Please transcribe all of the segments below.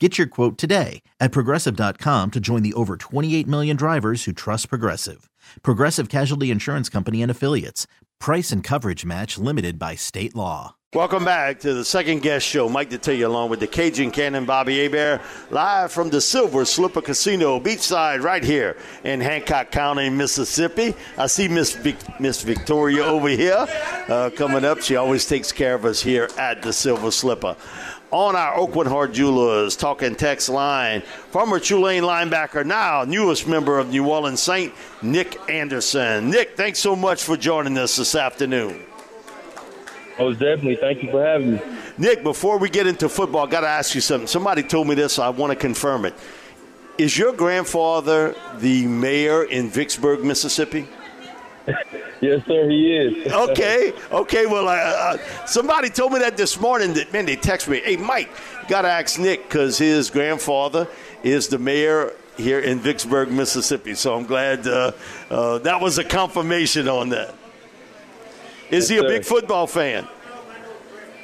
Get your quote today at progressive.com to join the over 28 million drivers who trust Progressive. Progressive Casualty Insurance Company and Affiliates. Price and coverage match limited by state law. Welcome back to the second guess show. Mike Detillier along with the Cajun Cannon Bobby Hebert, live from the Silver Slipper Casino, beachside, right here in Hancock County, Mississippi. I see Miss Vic- Miss Victoria over here uh, coming up. She always takes care of us here at the Silver Slipper on our Oakwood Heart Jewelers talking text line. Former Tulane linebacker, now newest member of New Orleans Saint, Nick Anderson. Nick, thanks so much for joining us this afternoon. Oh, definitely. Thank you for having me. Nick, before we get into football, I got to ask you something. Somebody told me this, so I want to confirm it. Is your grandfather the mayor in Vicksburg, Mississippi? yes, sir, he is. okay, okay. Well, uh, uh, somebody told me that this morning. That man, they text me, "Hey, Mike, got to ask Nick because his grandfather is the mayor here in Vicksburg, Mississippi." So I'm glad uh, uh that was a confirmation on that. Is yes, he a sir. big football fan?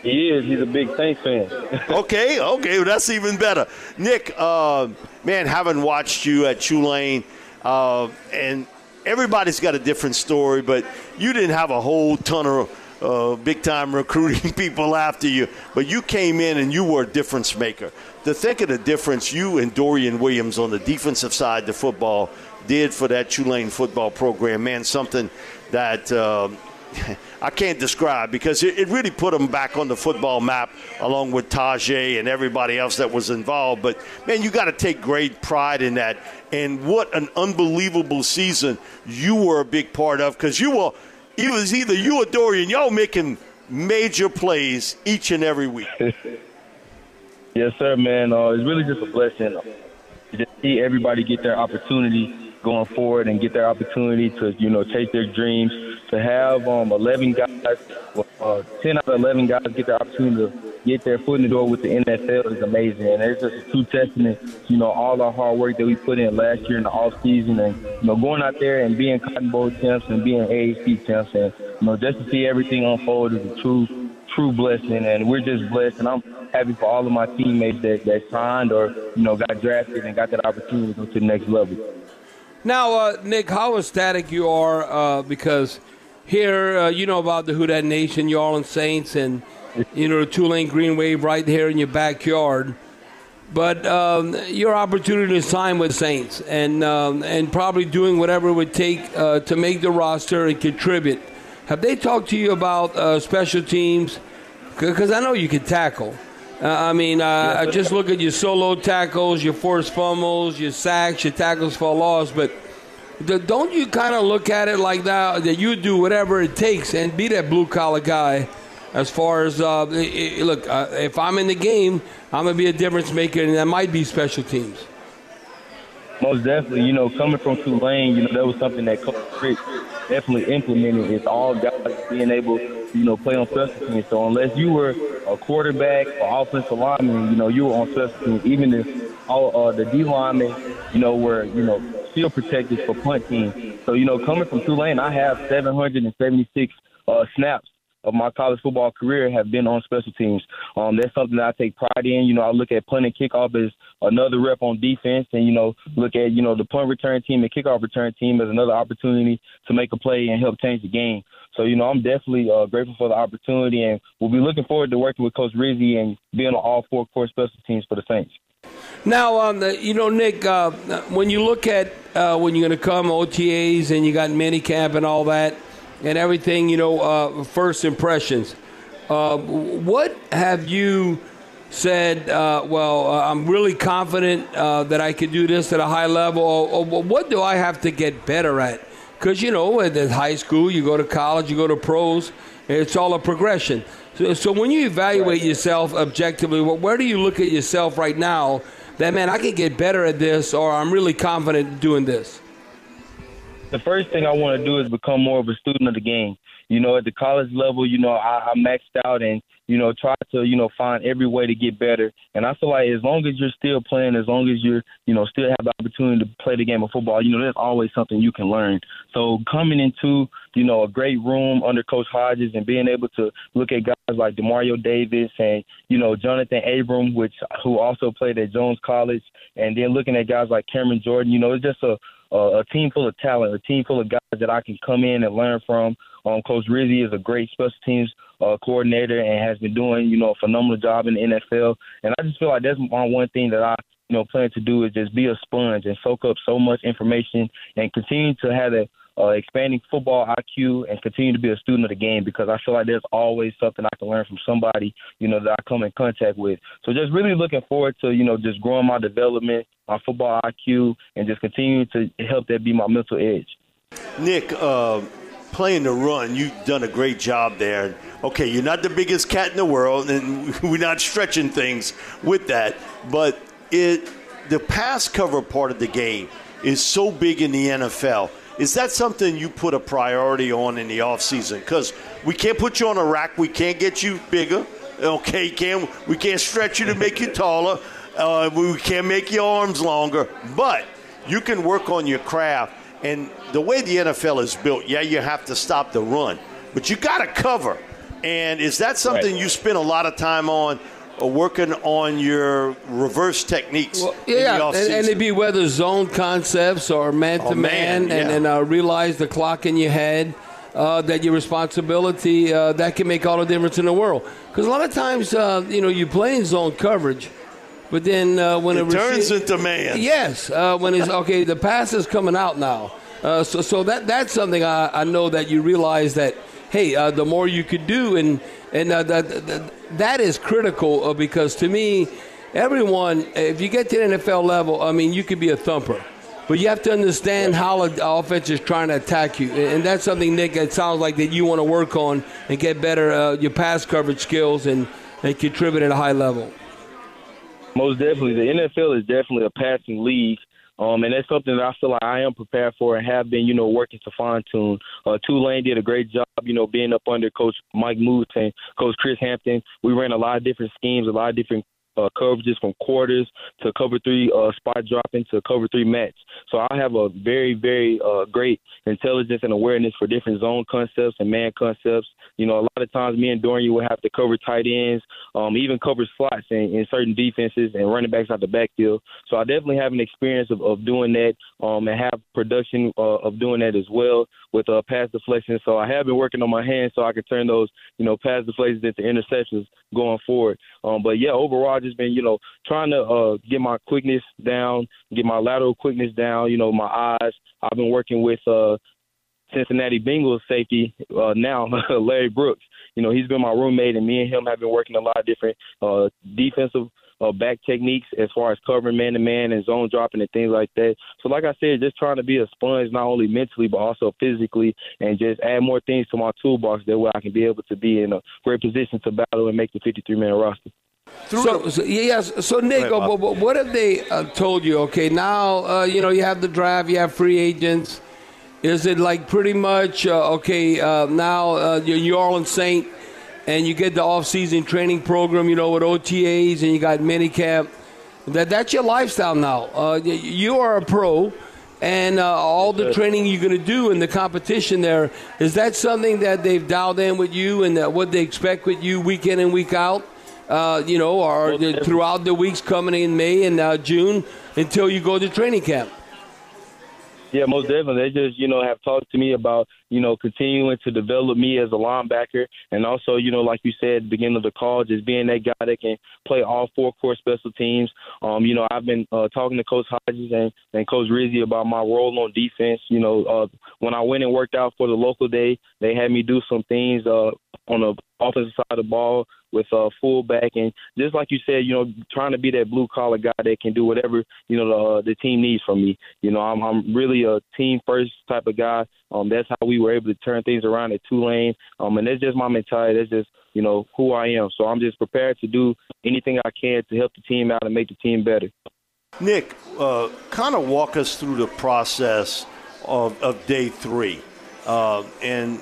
He is. He's a big Saints fan. okay, okay, well, that's even better. Nick, uh, man, having watched you at Tulane, uh, and everybody's got a different story, but you didn't have a whole ton of uh, big time recruiting people after you, but you came in and you were a difference maker. To think of the difference you and Dorian Williams on the defensive side of football did for that Tulane football program, man, something that. Uh, I can't describe because it, it, really put them back on the football map along with Tyjae and everybody else that was involved. But man, you got to take great pride in that. And what an unbelievable season you were a big part of because you were, it was either you or Dorian, y'all making major plays each and every week. yes, sir, man. Uh, it's really just a blessing to see everybody get their opportunity going forward and get their opportunity to, you know, chase their dreams. To have um, 11 guys, uh, 10 out of 11 guys get the opportunity to get their foot in the door with the NFL is amazing. And it's just a true testament, you know, all our hard work that we put in last year in the off season and, you know, going out there and being Cotton Bowl champs and being AAC champs and, you know, just to see everything unfold is a true, true blessing. And we're just blessed. And I'm happy for all of my teammates that, that signed or, you know, got drafted and got that opportunity to go to the next level. Now, uh, Nick, how ecstatic you are uh, because here, uh, you know about the Who Dat Nation, New Orleans Saints, and you know the Tulane Green Wave right here in your backyard. But um, your opportunity to sign with Saints and um, and probably doing whatever it would take uh, to make the roster and contribute. Have they talked to you about uh, special teams? Because I know you can tackle. Uh, I mean, uh, I just look at your solo tackles, your forced fumbles, your sacks, your tackles for loss, but don't you kind of look at it like that that you do whatever it takes and be that blue collar guy as far as uh, look uh, if i'm in the game i'm to be a difference maker and that might be special teams. Most definitely you know coming from tulane you know that was something that coach definitely implemented. It's all guys being able to you know play on special teams. So unless you were a quarterback or offensive lineman you know you were on special teams. Even if all uh, the d linemen you know were you know field protectors for punt team. So, you know, coming from Tulane, I have 776 uh, snaps of my college football career have been on special teams. Um, that's something that I take pride in. You know, I look at punt and kickoff as another rep on defense, and you know, look at you know the punt return team and kickoff return team as another opportunity to make a play and help change the game. So, you know, I'm definitely uh, grateful for the opportunity, and we'll be looking forward to working with Coach Rizzi and being on all four core special teams for the Saints. Now, um, you know, Nick, uh, when you look at uh, when you're going to come OTAs and you got minicamp and all that and everything, you know, uh, first impressions. Uh, what have you said? Uh, well, uh, I'm really confident that I could do this at a high level. Or, or what do I have to get better at? Because you know, at high school, you go to college, you go to pros. It's all a progression. So, so when you evaluate yourself objectively, where do you look at yourself right now? That, man, I can get better at this or I'm really confident doing this? The first thing I want to do is become more of a student of the game. You know, at the college level, you know, I, I maxed out and, you know, try to, you know, find every way to get better. And I feel like as long as you're still playing, as long as you're, you know, still have the opportunity to play the game of football, you know, there's always something you can learn. So coming into, you know, a great room under Coach Hodges and being able to look at guys like Demario Davis and, you know, Johnathan Abram, which who also played at Jones College, and then looking at guys like Cameron Jordan, you know, it's just a a, a team full of talent, a team full of guys that I can come in and learn from. Um, Coach Rizzi is a great special teams uh, coordinator and has been doing, you know, a phenomenal job in the NFL. And I just feel like that's my one thing that I, you know, plan to do is just be a sponge and soak up so much information and continue to have a uh, expanding football IQ and continue to be a student of the game because I feel like there's always something I can learn from somebody, you know, that I come in contact with. So just really looking forward to, you know, just growing my development, my football IQ, and just continuing to help that be my mental edge. Nick, uh, playing the run, you've done a great job there. Okay, you're not the biggest cat in the world, and we're not stretching things with that, but it the pass cover part of the game is so big in the NFL is that something you put a priority on in the offseason? Because we can't put you on a rack. We can't get you bigger. Okay, can't, we can't stretch you to make you taller. Uh, we can't make your arms longer. But you can work on your craft. And the way the NFL is built, yeah, you have to stop the run. But you got to cover. And is that something right. you spend a lot of time on working on your reverse techniques. Well, yeah, and, and, it'd be whether zone concepts or man to oh, man, and, and uh, realize the clock in your head. Uh, that your responsibility uh, that can make all the difference in the world. Because a lot of times, uh, you know, you play in zone coverage, but then uh, when it, it turns into man, yes, uh, when it's okay, the pass is coming out now. so, so that that's something I, I know that you realize that hey, the more you could do, and and that, that that is critical uh, because to me, everyone, if you get to the NFL level, I mean, you could be a thumper. But you have to understand how the offense is trying to attack you, and that's something, Nick. It sounds like that you want to work on and get better uh, your pass coverage skills and, and contribute at a high level. Most definitely, the NFL is definitely a passing league, um, and that's something that I feel like I am prepared for and have been, you know, working to fine tune. Uh, Tulane did a great job, you know, being up under Coach Mike Moose and Coach Chris Hampton. We ran a lot of different schemes, a lot of different uh, coverages from quarters to cover three uh, spot dropping to cover three match. So I have a very, very uh, great intelligence and awareness for different zone concepts and man concepts. You know, a lot of times me and Dorian will have to cover tight ends, um, even cover slots in, in certain defenses and running backs out the backfield. So I definitely have an experience of, of doing that um, and have production uh, of doing that as well with uh, pass deflection. So I have been working on my hands so I can turn those, you know, pass deflections into interceptions going forward. Um, but yeah, overall, I just been, you know, trying to uh, get my quickness down, get my lateral quickness down. You know, my eyes. I've been working with uh, Cincinnati Bengals safety uh, now, Larry Brooks. You know, he's been my roommate, and me and him have been working a lot of different uh, defensive uh, back techniques as far as covering man to man and zone dropping and things like that. So, like I said, just trying to be a sponge not only mentally but also physically, and just add more things to my toolbox that way I can be able to be in a great position to battle and make the 53 man roster. So, so, yes. So Nick, uh, what have they uh, told you? Okay, now uh, you know you have the draft, you have free agents. Is it like pretty much uh, okay? Uh, now uh, you're New Orleans Saint, and you get the off-season training program. You know with OTAs, and you got minicamp. That that's your lifestyle now. you are a pro and uh, all the training you're going to do in the competition there is that something that they've dialed in with you and that what they expect with you week in and week out uh, you know, or throughout the weeks coming in May and uh, June until you go to training camp? Yeah, most definitely. They just, you know, have talked to me about, you know, continuing to develop me as a linebacker. And also, you know, like you said at the beginning of the call, just being that guy that can play all four core special teams. Um, you know, I've been uh, talking to Coach Hodges and, and Coach Rizzi about my role on defense. You know, uh, when I went and worked out for the local day, they had me do some things uh, on the offensive side of the ball with a uh, fullback, and just like you said, you know, trying to be that blue collar guy that can do whatever you know the, uh, the team needs from me. You know, I'm I'm really a team first type of guy. Um, that's how we were able to turn things around at Tulane. Um, and that's just my mentality. That's just you know who I am. So I'm just prepared to do anything I can to help the team out and make the team better. Nick, uh, kind of walk us through the process of, of day three, uh, and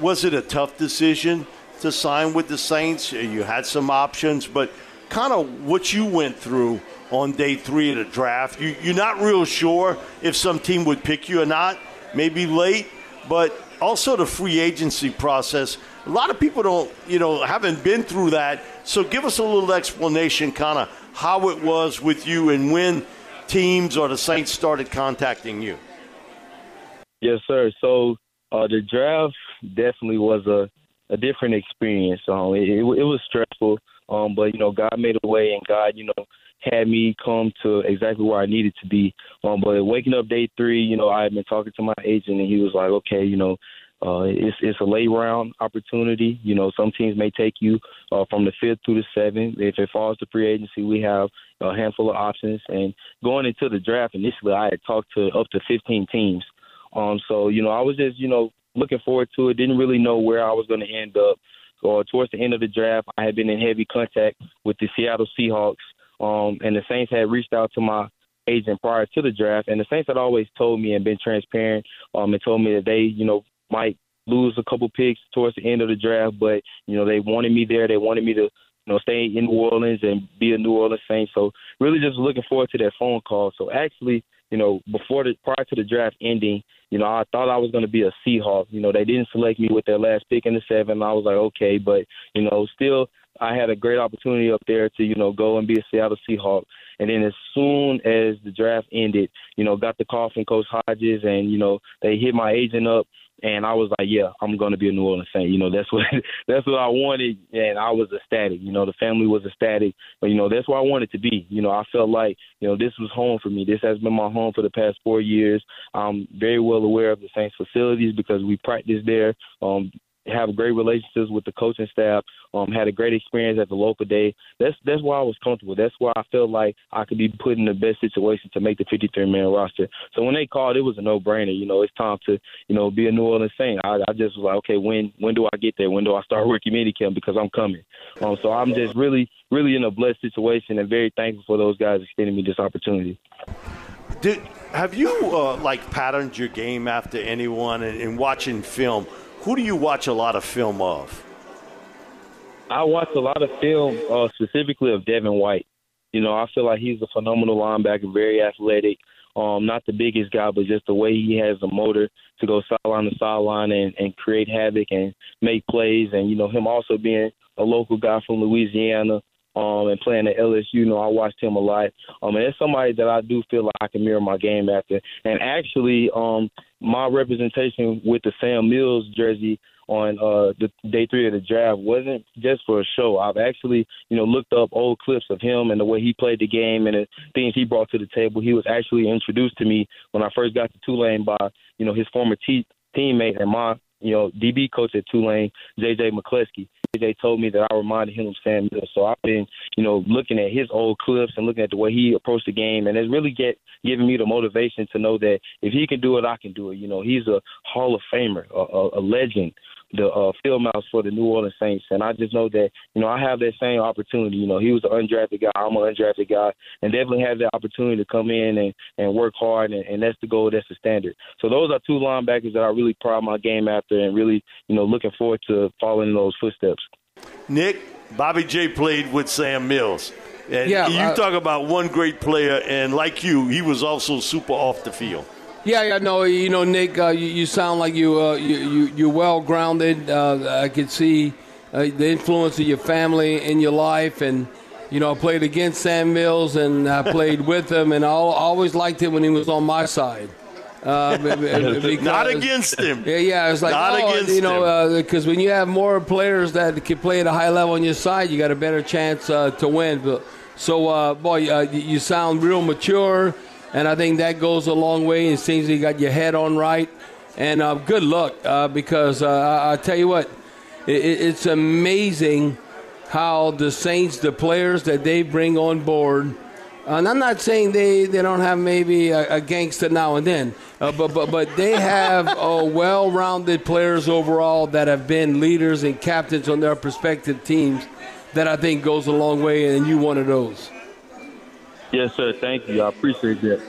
was it a tough decision? to sign with the Saints. You had some options, but kind of what you went through on day three of the draft. You, you're not real sure if some team would pick you or not, maybe late, but also the free agency process. A lot of people don't, you know, haven't been through that. So give us a little explanation, kind of how it was with you and when teams or the Saints started contacting you. Yes, sir. So uh, the draft definitely was a a different experience. Um, it, it, it was stressful, um, but you know, God made a way, and God, you know, had me come to exactly where I needed to be. Um, but waking up day three, you know, I had been talking to my agent, and he was like, okay, you know. Uh, it's it's a late round opportunity. You know, some teams may take you uh, from the fifth through the seventh. If it falls to free agency, we have a handful of options. And going into the draft, initially, I had talked to up to 15 teams. Um, so you know, I was just you know looking forward to it. Didn't really know where I was going to end up. Or uh, towards the end of the draft, I had been in heavy contact with the Seattle Seahawks, um, and the Saints had reached out to my agent prior to the draft, and the Saints had always told me and been transparent, um, and told me that they, you know, might lose a couple picks towards the end of the draft, but you know they wanted me there. They wanted me to, you know, stay in New Orleans and be a New Orleans Saint. So really, just looking forward to that phone call. So actually, you know, before the prior to the draft ending, you know, I thought I was going to be a Seahawk. You know, they didn't select me with their last pick in the seven. I was like, okay, but you know, still, I had a great opportunity up there to you know go and be a Seattle Seahawk. And then as soon as the draft ended, you know, got the call from Coach Hodges, and you know, they hit my agent up and I was like, yeah, I'm to be a New Orleans Saint. You know, that's what that's what I wanted, and I was ecstatic. You know, the family was ecstatic, but you know, that's where I wanted to be. You know, I felt like you know this was home for me. This has been my home for the past four years. I'm very well aware of the Saints facilities because we practice there. Um, have great relationships with the coaching staff. Um, had a great experience at the local day. That's that's why I was comfortable. That's why I felt like I could be put in the best situation to make the 53 man roster. So when they called, it was a no brainer. You know, it's time to you know be a New Orleans Saint. I, I just was like, okay, when when do I get there? When do I start rookie minicamp? Because I'm coming. Um, so I'm just really really in a blessed situation and very thankful for those guys extending me this opportunity. Did have you uh, like patterned your game after anyone and, and watching film? Who do you watch a lot of film of? I watch a lot of film, uh, specifically of Devin White. You know, I feel like he's a phenomenal linebacker, very athletic. Um, not the biggest guy, but just the way he has a motor to go sideline to sideline and, and create havoc and make plays. And you know, him also being a local guy from Louisiana, um, and playing at LSU, you know, I watched him a lot. Um, and it's somebody that I do feel like I can mirror my game after. And actually, um, my representation with the Sam Mills jersey on uh, the day three of the draft wasn't just for a show. I've actually, you know, looked up old clips of him and the way he played the game and the things he brought to the table. He was actually introduced to me when I first got to Tulane by, you know, his former te- teammate and my you know, DB coach at Tulane, JJ McCleskey. JJ told me that I reminded him of Sam Mills. So I've been, you know, looking at his old clips and looking at the way he approached the game, and it's really get giving me the motivation to know that if he can do it, I can do it. You know, he's a Hall of Famer, a, a, a legend the uh, field mouse for the New Orleans Saints, and I just know that you know I have that same opportunity. You know, he was an undrafted guy, I'm an undrafted guy, and definitely have the opportunity to come in and and work hard, and, and that's the goal, that's the standard. So those are two linebackers that I really pride my game after, and really you know looking forward to following those footsteps. Nick, Bobby J played with Sam Mills. And yeah, you uh, talk about one great player, and like you, he was also super off the field. Yeah, yeah, no, you know, Nick, uh, you, you, sound like you, uh, you, you, you're well grounded. Uh, I could see uh, the influence of your family in your life, and you know, I played against Sam Mills and I played with him, and I always liked him when he was on my side. Uh, because, not against him. Yeah, yeah. It's like not oh, against you know, because uh, when you have more players that can play at a high level on your side, you got a better chance uh, to win. But, so, uh, boy, uh, you sound real mature, and I think that goes a long way. It seems you got your head on right, and uh, good luck because I, I, tell you what, it, it's amazing how the Saints, the players that they bring on board and I'm not saying they, they don't have maybe a, a gangster now and then, uh, but, but, but they have uh, well rounded players overall that have been leaders and captains on their respective teams that I think goes a long way, and you one of those. Yes, sir. Thank you. I appreciate that.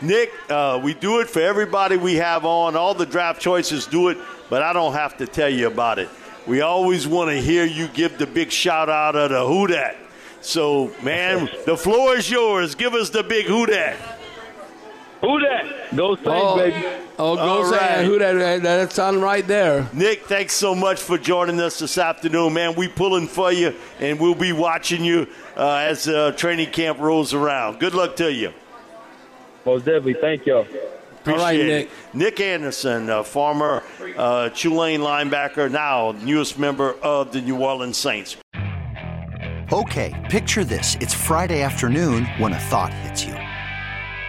Nick, uh, we do it for everybody we have on. All the draft choices do it, but I don't have to tell you about it. We always want to hear you give the big shout out of the Who Dat. So, man, the floor is yours. Give us the big Who Dat. Who Dat? Go Saints, oh, baby. Oh, go Saints. Who Dat? That's on right there. Nick, thanks so much for joining us this afternoon, man. We pulling for you, and we'll be watching you uh, as uh, training camp rolls around. Good luck to you. Most definitely. Thank y'all. Appreciate All right, Nick. It. Nick Anderson, uh, former uh, Tulane linebacker, now newest member of the New Orleans Saints. Okay, picture this. It's Friday afternoon when a thought hits you.